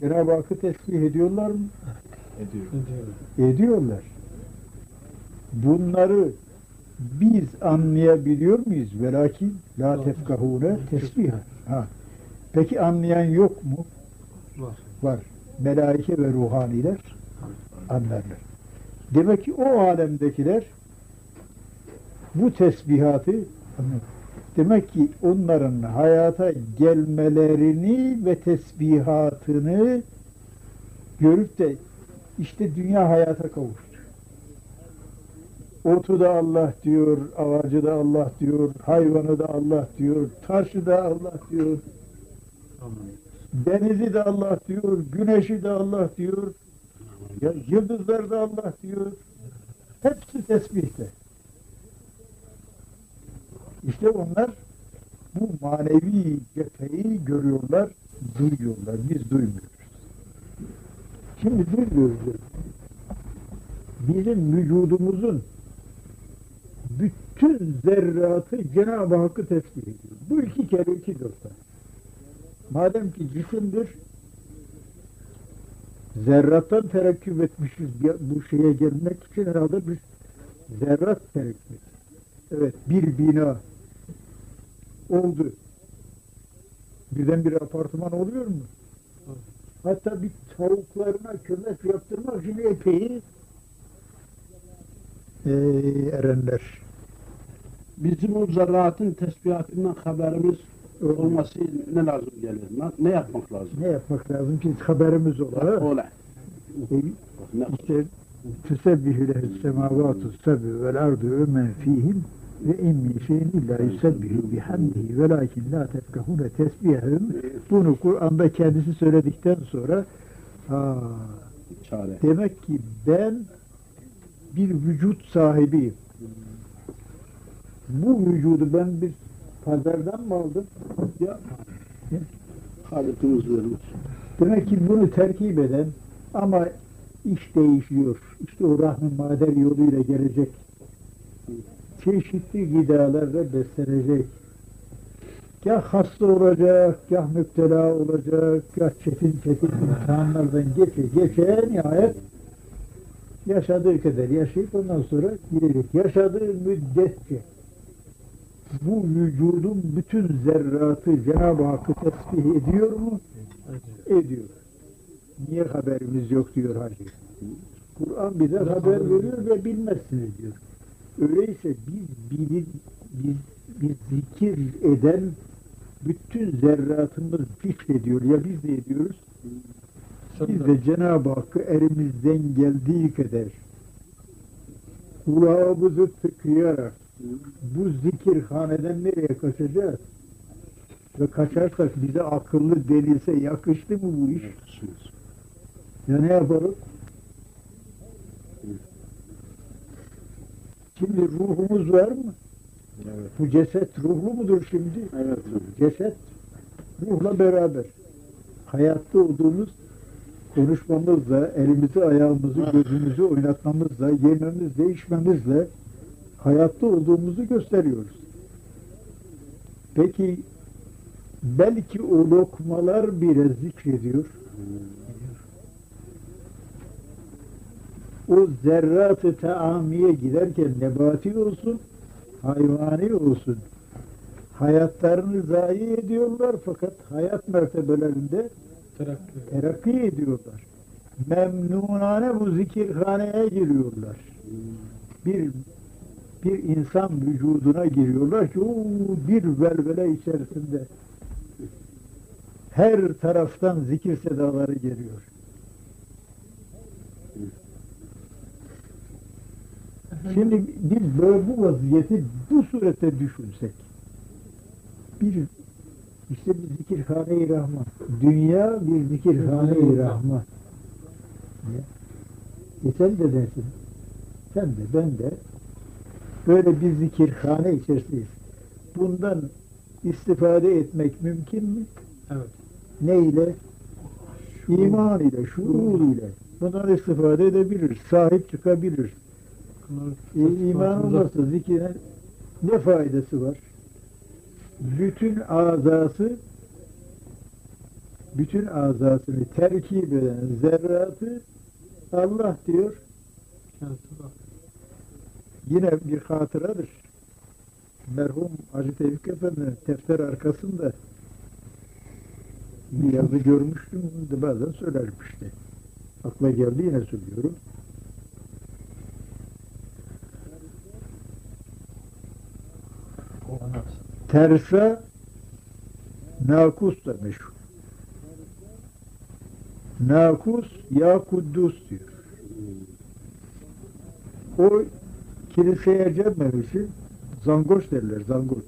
Cenab-ı Hakk'ı tesbih ediyorlar mı? Ediyor. Ediyorlar. Bunları biz anlayabiliyor muyuz? Velakin la tefkahune tesbih. Ha. Peki anlayan yok mu? Var. Var. Melaike ve ruhaniler anlarlar. Demek ki o alemdekiler bu tesbihatı anlar. Demek ki onların hayata gelmelerini ve tesbihatını görüp de işte dünya hayata kavuştu. Otu da Allah diyor, ağacı da Allah diyor, hayvanı da Allah diyor, taşı da Allah diyor, denizi de Allah diyor, güneşi de Allah diyor, ya yıldızlar da Allah diyor. Hepsi tesbihte. İşte onlar bu manevi cepheyi görüyorlar, duyuyorlar. Biz duymuyoruz. Şimdi duyuyoruz. Bizim vücudumuzun bütün zerratı Cenab-ı Hakk'ı tesbih ediyor. Bu iki kere iki dörtte. Madem ki cisimdir, zerrattan terekküp etmişiz bu şeye gelmek için herhalde bir zerrat terekküp. Evet, bir bina oldu. Birden bir apartman oluyor mu? Hatta bir tavuklarına kömes yaptırmak için epey eee, erenler. Bizim o zerratın tesbihatından haberimiz olması ne lazım gelir? Ne, yapmak lazım? Ne yapmak lazım ki haberimiz ola? Ola. E, İşte tüsebbihu lehü semavatu sebü vel ardu ve men fihim ve min şeyin illa yusebbihu bihamdihi velakin la tefkahune tesbihahum bunu Kur'an'da kendisi söyledikten sonra çare. demek ki ben bir vücut sahibiyim. Bu vücudu ben bir pazardan mı aldım? Ya, vermiş. Demek ki bunu terkip eden ama iş değişiyor. İşte o rahmi mader yoluyla gelecek. Çeşitli gıdalarla beslenecek. Gah hasta olacak, gah müptela olacak, gah çetin çetin imtihanlardan geçe geçe nihayet yaşadığı kadar yaşayıp ondan sonra gidecek. Yaşadığı müddetçe bu vücudun bütün zerratı Cenab-ı Hakk'ı tesbih ediyor mu? ediyor. Niye haberimiz yok diyor hacı. Kur'an bize haber veriyor ve bilmezsiniz diyor. Öyleyse biz bilir, biz, biz zikir eden bütün zerratımız zikrediyor. Ya biz de ediyoruz. Biz de Cenab-ı Hakk'ı elimizden geldiği kadar kulağımızı tıkayarak bu zikirhaneden nereye kaçacağız? Ve kaçarsak bize akıllı denilse yakıştı mı bu iş? Ya ne yaparız? Şimdi ruhumuz var mı? Evet. Bu ceset ruhlu mudur şimdi? Evet. Ceset ruhla beraber. Hayatta olduğumuz konuşmamızla, elimizi, ayağımızı, gözümüzü oynatmamızla, yememizle, içmemizle hayatta olduğumuzu gösteriyoruz. Peki belki o lokmalar bile zikrediyor. O zerrat-ı taamiye giderken nebati olsun, hayvani olsun. Hayatlarını zayi ediyorlar fakat hayat mertebelerinde terakki ediyorlar. Memnunane bu zikirhaneye giriyorlar. Bir bir insan vücuduna giriyorlar ki o bir velvele içerisinde her taraftan zikir sedaları geliyor. Şimdi biz böyle bu vaziyeti bu surete düşünsek bir işte bir zikirhane-i rahman. Dünya bir zikirhane-i rahman. E sen de dersin. Sen de ben de böyle bir zikirhane içerisindeyiz. Bundan istifade etmek mümkün mü? Evet. Ne ile? İman ile, şuur ile. Bundan istifade edebilir, sahip çıkabilir. E, iman olmazsa zikrin ne faydası var? Bütün azası bütün azasını terkip eden zerratı Allah diyor. Yine bir hatıradır. Merhum Hacı Tevfik Efendi defter arkasında bir yazı görmüştüm. Bazen söylerim işte. Akla geldi yine söylüyorum. Tersa nakus da meşhur. Nakus ya kuddus diyor. O kiliseye gelmemişi zangoç derler zangoç.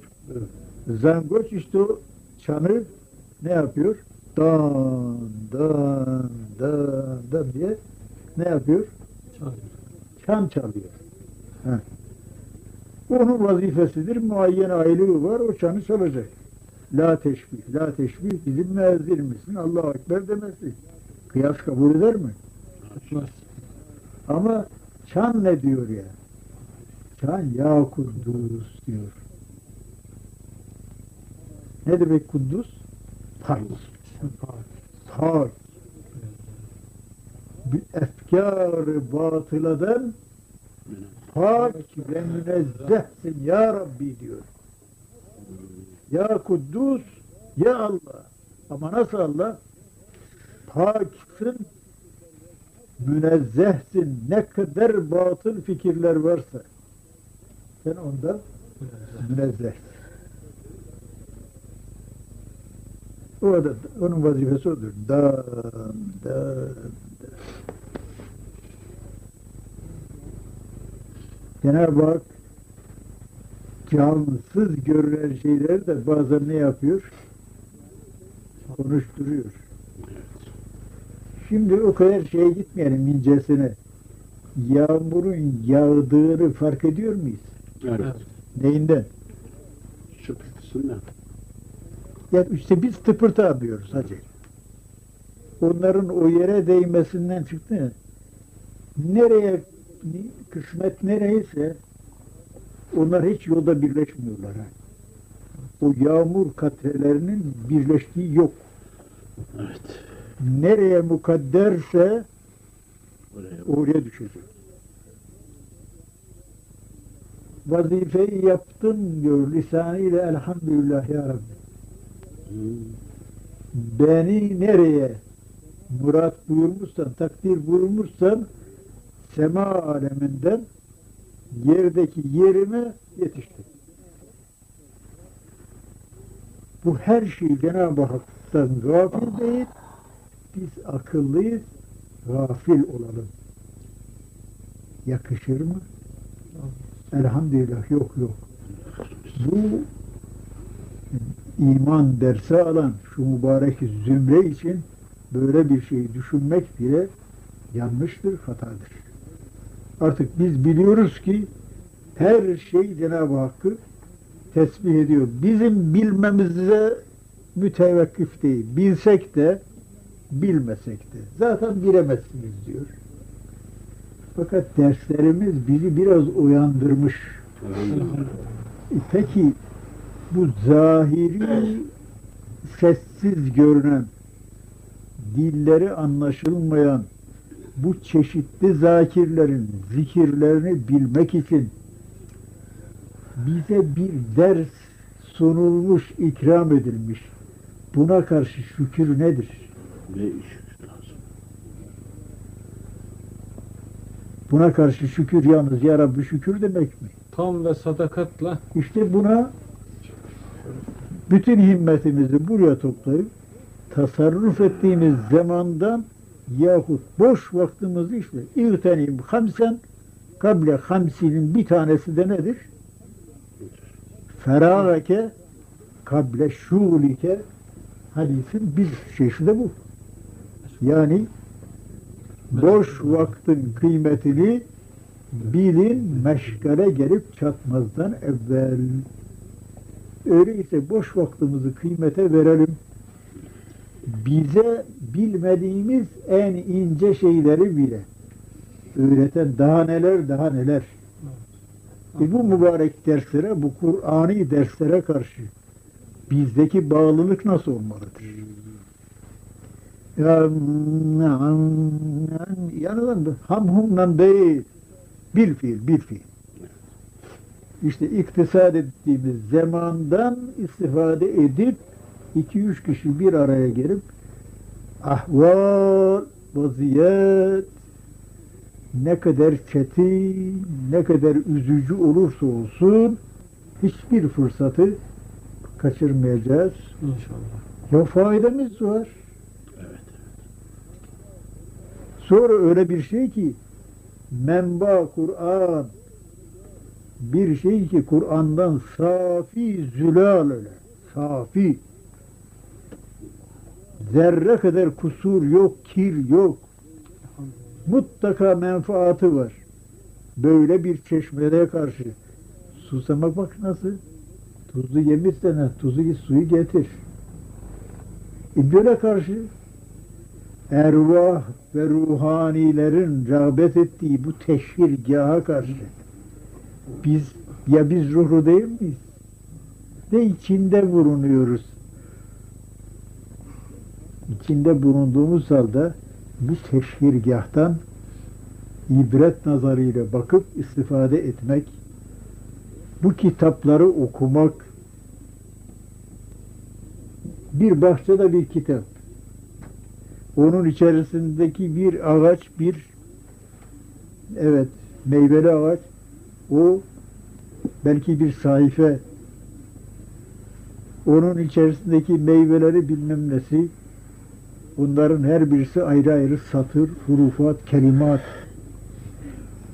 Zangoç işte o çanı ne yapıyor? Dan, dan, dan, dan diye ne yapıyor? Çan çalıyor. Heh. Onun vazifesidir. Muayyen aylığı var. O çanı çalacak. La teşbih, la teşbih bizim müezzinimizin Allahu Ekber demesi. Kıyas kabul eder mi? Ama çan ne diyor ya? Çan ya kuddus diyor. Ne demek kuddus? Pak. Pak. Bir efkar-ı batıladan pak ve münezzehsin ya Rabbi diyor. Ya Kuddus, ya Allah. Ama nasıl Allah? Paksın, münezzehsin. Ne kadar batıl fikirler varsa sen ondan münezzehsin. O da, onun vazifesi odur. Dan, dan, dan. Cenab-ı Hak cansız görülen şeyleri de bazen ne yapıyor? Konuşturuyor. Şimdi o kadar şeye gitmeyelim incesine. Yağmurun yağdığını fark ediyor muyuz? Evet. Neyinden? Şıpırtısından. Ya işte biz tıpırtı alıyoruz hacı. Onların o yere değmesinden çıktı. Nereye kısmet nereyse onlar hiç yolda birleşmiyorlar. ha. O yağmur katrelerinin birleştiği yok. Evet. Nereye mukadderse Oraya. oraya düşecek. Vazifeyi yaptın diyor lisanıyla elhamdülillah ya Rabbi. Hmm. Beni nereye murat buyurmuşsan, takdir buyurmuşsan sema aleminden yerdeki yerime yetiştim. Bu her şey Cenab-ı Hak'tan gafil değil, biz akıllıyız, gafil olalım. Yakışır mı? Elhamdülillah yok yok. Bu iman dersi alan şu mübarek zümre için böyle bir şey düşünmek bile yanlıştır, hatadır. Artık biz biliyoruz ki her şey Cenab-ı Hakk'ı tesbih ediyor. Bizim bilmemize mütevekkif değil. Bilsek de bilmesek de. Zaten bilemezsiniz diyor. Fakat derslerimiz bizi biraz uyandırmış. E Peki bu zahiri sessiz görünen, dilleri anlaşılmayan bu çeşitli zakirlerin zikirlerini bilmek için bize bir ders sunulmuş, ikram edilmiş. Buna karşı şükür nedir? Ne iş lazım? Buna karşı şükür yalnız ya Rabbi şükür demek mi? Tam ve sadakatla İşte buna bütün himmetimizi buraya toplayıp tasarruf ettiğimiz zamandan yahut boş vaktimizi işte İğtenim hamsen kable hamsinin bir tanesi de nedir? Feragake kable şulike hadisin bir de bu. Yani boş vaktin kıymetini bilin meşgale gelip çatmazdan evvel. Öyleyse boş vaktimizi kıymete verelim. Bize bilmediğimiz en ince şeyleri bile öğreten daha neler daha neler. E bu mübarek derslere, bu Kur'ani derslere karşı bizdeki bağlılık nasıl olmalıdır? Ya, yanılan hamhumla değil. Bil fiil, bil fiil. İşte iktisat ettiğimiz zamandan istifade edip iki üç kişi bir araya gelip ahval, vaziyet ne kadar çetin, ne kadar üzücü olursa olsun hiçbir fırsatı kaçırmayacağız. İnşallah. Ya faydamız var. Evet. Sonra öyle bir şey ki menba Kur'an bir şey ki Kur'an'dan safi zülal öyle. Safi. Zerre kadar kusur yok, kir yok. Mutlaka menfaati var. Böyle bir çeşmeye karşı susamak bak nasıl? Tuzlu yemişsen ha, tuzu suyu getir. E böyle karşı ervah ve ruhanilerin rağbet ettiği bu teşhirgaha karşı biz ya biz ruhlu değil miyiz? Ve içinde bulunuyoruz. İçinde bulunduğumuz halde bu teşhirgahtan ibret nazarıyla bakıp istifade etmek, bu kitapları okumak, bir bahçede bir kitap, onun içerisindeki bir ağaç, bir evet meyveli ağaç, o belki bir sayfa, onun içerisindeki meyveleri bilmem nesi, bunların her birisi ayrı ayrı satır, hurufat, kelimat.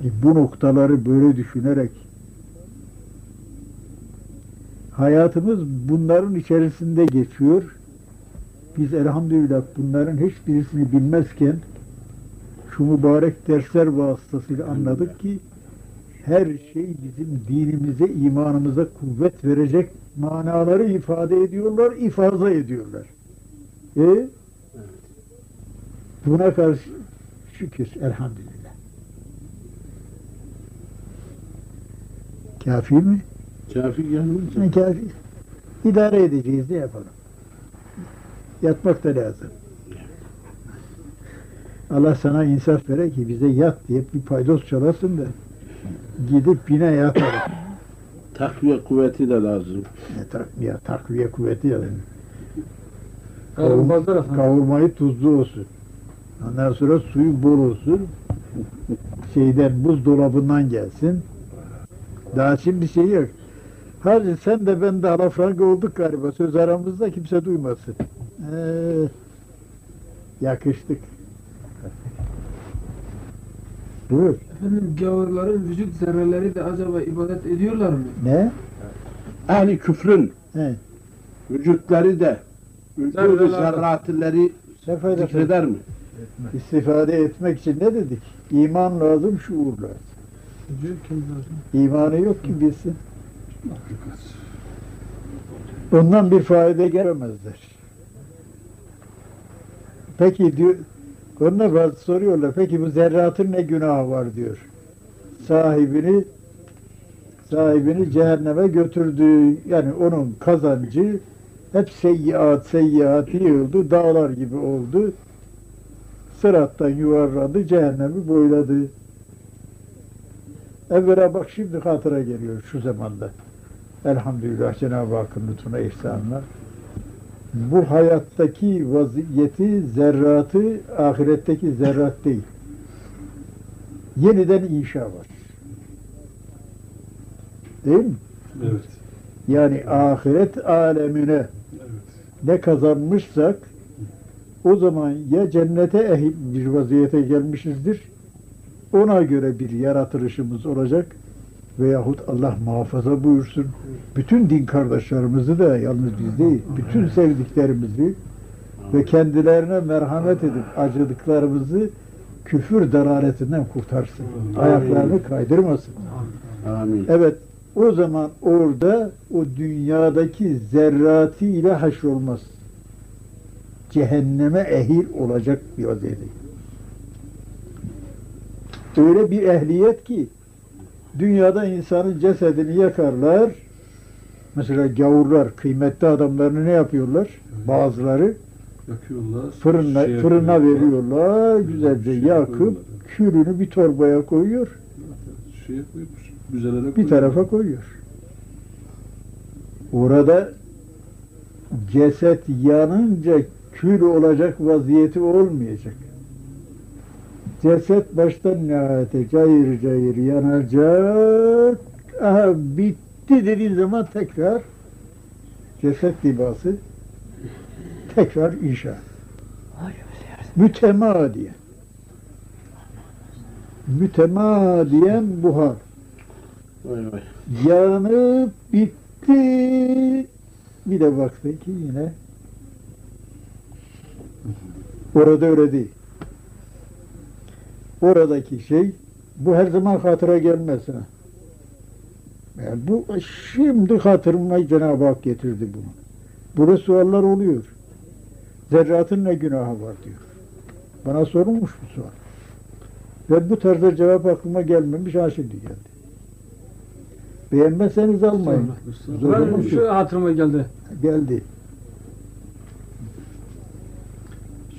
E, bu noktaları böyle düşünerek hayatımız bunların içerisinde geçiyor. Biz elhamdülillah bunların hiçbirisini bilmezken şu mübarek dersler vasıtasıyla anladık ki her şey bizim dinimize, imanımıza kuvvet verecek manaları ifade ediyorlar, ifaza ediyorlar. E buna karşı şükür elhamdülillah. Kafi mi? Kafi gelmez. Ne kafi? İdare edeceğiz ne yapalım? Yatmak da lazım. Allah sana insaf vere ki bize yat diye bir paydos çalasın da gidip bine yatalım. Takviye kuvveti de lazım. Ne takviye, takviye kuvveti yani. Pazar efendim. Kavurmayı tuzlu olsun. Ondan sonra suyu bol olsun. Şeyden buzdolabından gelsin. Daha şimdi şey yok. Hacı sen de ben de alafranga olduk galiba. Söz aramızda kimse duymasın. Ee, yakıştık. Buyur. Efendim gavurların vücut zerreleri de acaba ibadet ediyorlar mı? Ne? Ehli küfrün He. vücutları da vücudu zerratileri Sefer zikreder mi? İstifade etmek için ne dedik? İman lazım, şuur lazım. İmanı yok ki bilsin. Ondan bir fayda gelemezler. Peki diyor, onunla bazı soruyorlar, peki bu zerratın ne günahı var diyor. Sahibini sahibini cehenneme götürdü. Yani onun kazancı hep seyyiat, seyyiat yığıldı, dağlar gibi oldu. Sırattan yuvarladı, cehennemi boyladı. Evvela bak şimdi hatıra geliyor şu zamanda. Elhamdülillah Cenab-ı Hakk'ın lütfuna ihsanlar. Bu hayattaki vaziyeti, zerratı ahiretteki zerrat değil. Yeniden inşa var. Değil mi? Evet. Yani ahiret alemine Evet. ne kazanmışsak o zaman ya cennete ehil bir vaziyete gelmişizdir ona göre bir yaratılışımız olacak veyahut Allah muhafaza buyursun. Bütün din kardeşlerimizi de yalnız biz değil, bütün sevdiklerimizi ve kendilerine merhamet edip acıdıklarımızı küfür dalaletinden kurtarsın. Ayaklarını kaydırmasın. Amin. Evet, o zaman orada o dünyadaki zerratiyle haşrolmaz. Cehenneme ehil olacak bir vaziyette. Öyle bir ehliyet ki dünyada insanın cesedini yakarlar. Mesela gavurlar, kıymetli adamlarını ne yapıyorlar? Bazıları Yakıyorlar. Fırına, şey fırına yapıyorlar. veriyorlar. Güzelce Şey yakıp külünü bir torbaya koyuyor. Şey. Müzelere bir koyuyor. tarafa koyuyor. Orada ceset yanınca kül olacak vaziyeti olmayacak. Ceset baştan nihayete cayır cayır yanacak. Aha bitti dediğin zaman tekrar ceset libası tekrar inşa. Mütemadiyen. Mütemadiyen buhar. Yanıp bitti. Bir de baktı ki yine orada öyle değil. Oradaki şey bu her zaman hatıra gelmez ha. Yani bu şimdi hatırıma Cenab-ı Hak getirdi bunu. Burada sualler oluyor. Zerratın ne günahı var diyor. Bana sorulmuş bu sual. Ve bu tarzda cevap aklıma gelmemiş ha şimdi geldi. Beğenmezseniz almayın. Zorunlu şey. şu hatırıma geldi. Geldi.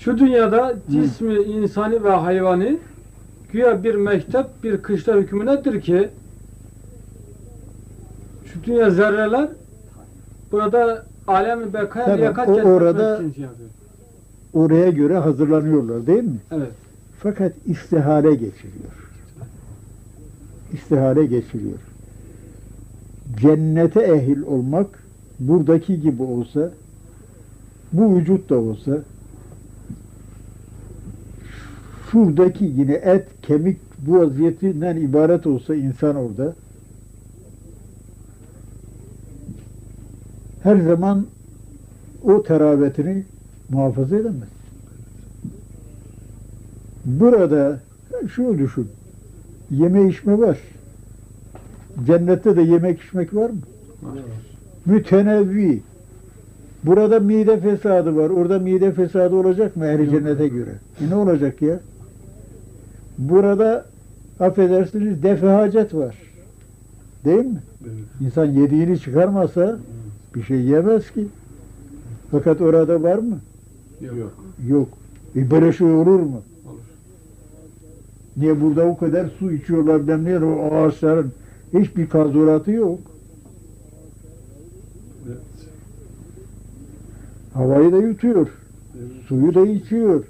Şu dünyada cismi insani ve hayvani güya bir mektep, bir kışla hükmü nedir ki şu dünya zerreler burada alemi bekaya Tamam, liyakat o orada- şey yapıyor. Oraya göre hazırlanıyorlar değil mi? Evet. Fakat istihare geçiriyor. İstihare geçiriyor. Cennete ehil olmak buradaki gibi olsa bu vücut da olsa şuradaki yine et, kemik bu vaziyetinden ibaret olsa insan orada her zaman o teravetini muhafaza edemez. Burada şunu düşün. Yeme içme var. Cennette de yemek içmek var mı? Mütenevvi. Burada mide fesadı var. Orada mide fesadı olacak mı ehli cennete göre? E ne olacak ya? Burada affedersiniz defe hacet var. Değil mi? Evet. İnsan yediğini çıkarmasa bir şey yemez ki. Fakat orada var mı? Yok. Yok. E böyle şey olur mu? Olur. Niye burada o kadar su içiyorlar ne o ağaçların hiçbir kazuratı yok. Evet. Havayı da yutuyor. Evet. Suyu da içiyor.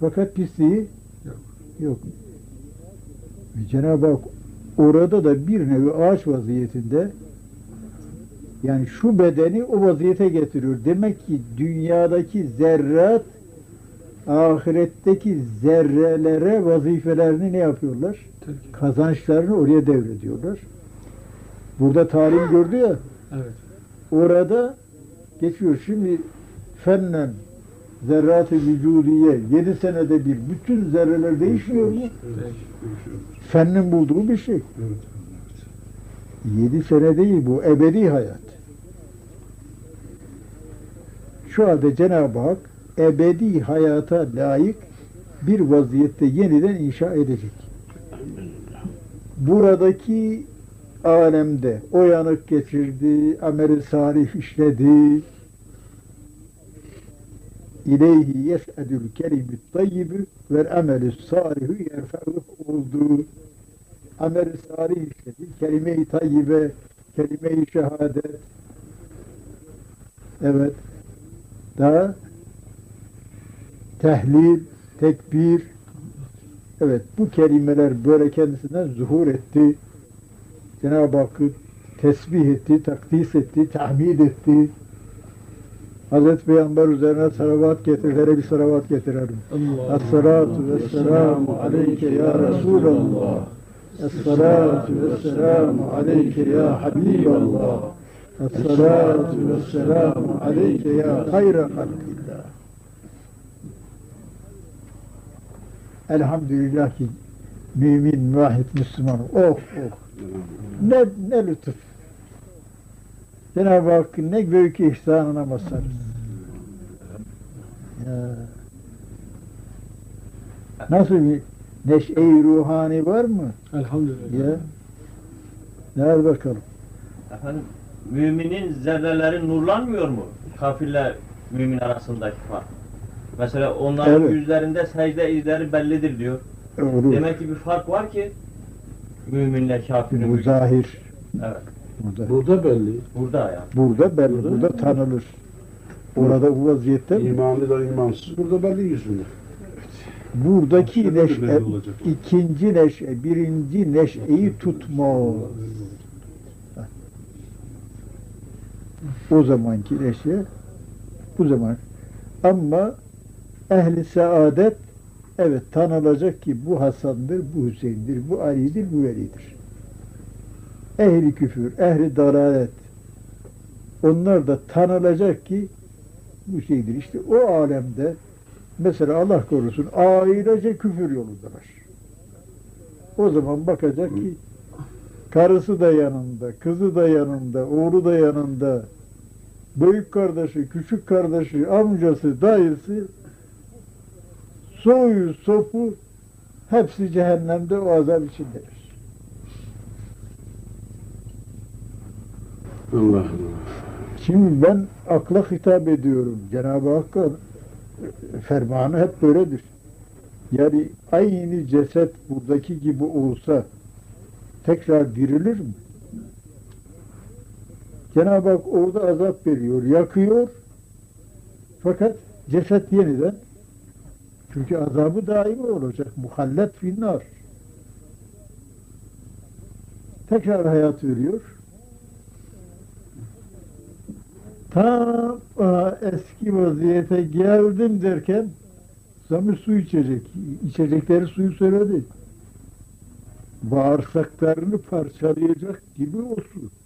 Fakat pisliği Yok. Ve Cenab-ı Hak orada da bir nevi ağaç vaziyetinde yani şu bedeni o vaziyete getiriyor. Demek ki dünyadaki zerrat ahiretteki zerrelere vazifelerini ne yapıyorlar? Kazançlarını oraya devrediyorlar. Burada talim gördü ya Evet. orada geçiyor. Şimdi fennen zerrat-ı vücudiye yedi senede bir bütün zerreler değişmiyor mu? Evet. Fennin bulduğu bir şey. Evet. Yedi sene değil bu ebedi hayat. Şu halde Cenab-ı Hak ebedi hayata layık bir vaziyette yeniden inşa edecek. Buradaki alemde o yanık geçirdi, amel-i salih işledi. İleyhi yes'edül kelimü tayyibü vel amelü salihu yerfe'uh oldu. Amel-i salih işledi. Kelime-i tayyibe, kelime-i şehadet. Evet. Daha tehlil, tekbir. Evet bu kelimeler böyle kendisinden zuhur etti. Cenab-ı Hakk'ı tesbih etti, takdis etti, tahmid etti. Hazreti Peygamber üzerine salavat getir, bir salavat getirelim. Es-salatu ve-selamu aleyke ya Resulallah. Es-salatu ve-selamu aleyke ya Habiballah. Es-salatu ve-selamu aleyke ya hayra halkillah. Elhamdülillah ki mümin, müahit, Müslüman. Oh oh. Ne, ne lütuf. Cenab-ı Hakk'ın ne büyük ihsanına mazharız. Ya. Nasıl bir neşe-i ruhani var mı? Elhamdülillah. Ya. Gel bakalım. Efendim, müminin zerreleri nurlanmıyor mu? Kafirle mümin arasındaki fark. Mesela onların Evet. yüzlerinde secde izleri bellidir diyor. Olur. Demek ki bir fark var ki müminle kafirin. Bu zahir. Evet. Burada. Burada belli. Burada yani. Burada belli, Burada. burada tanınır. Orada bu vaziyette İmanlı da imansız. Burada belli yüzünde. buradaki de neşe, ikinci neşe, birinci neşeyi tutma. O zamanki neşe, bu zaman. Ama ehli saadet, evet tanılacak ki bu Hasan'dır, bu Hüseyin'dir, bu Ali'dir, bu Veli'dir. Ehli küfür, ehli dalalet, onlar da tanılacak ki bu şeydir. İşte o alemde mesela Allah korusun ailece küfür yolundalar. O zaman bakacak ki karısı da yanında, kızı da yanında, oğlu da yanında, büyük kardeşi, küçük kardeşi, amcası, dayısı, soyu, sopu hepsi cehennemde o azap içindedir. Allah Allah. Şimdi ben akla hitap ediyorum. Cenab-ı Hakk'ın fermanı hep böyledir. Yani aynı ceset buradaki gibi olsa tekrar dirilir mi? Cenab-ı Hak orada azap veriyor, yakıyor. Fakat ceset yeniden çünkü azabı daimi olacak. Muhallet finnar. Tekrar hayat veriyor. Tam aa, eski vaziyete geldim derken Sami su içecek. İçecekleri suyu söyledi. Bağırsaklarını parçalayacak gibi o su.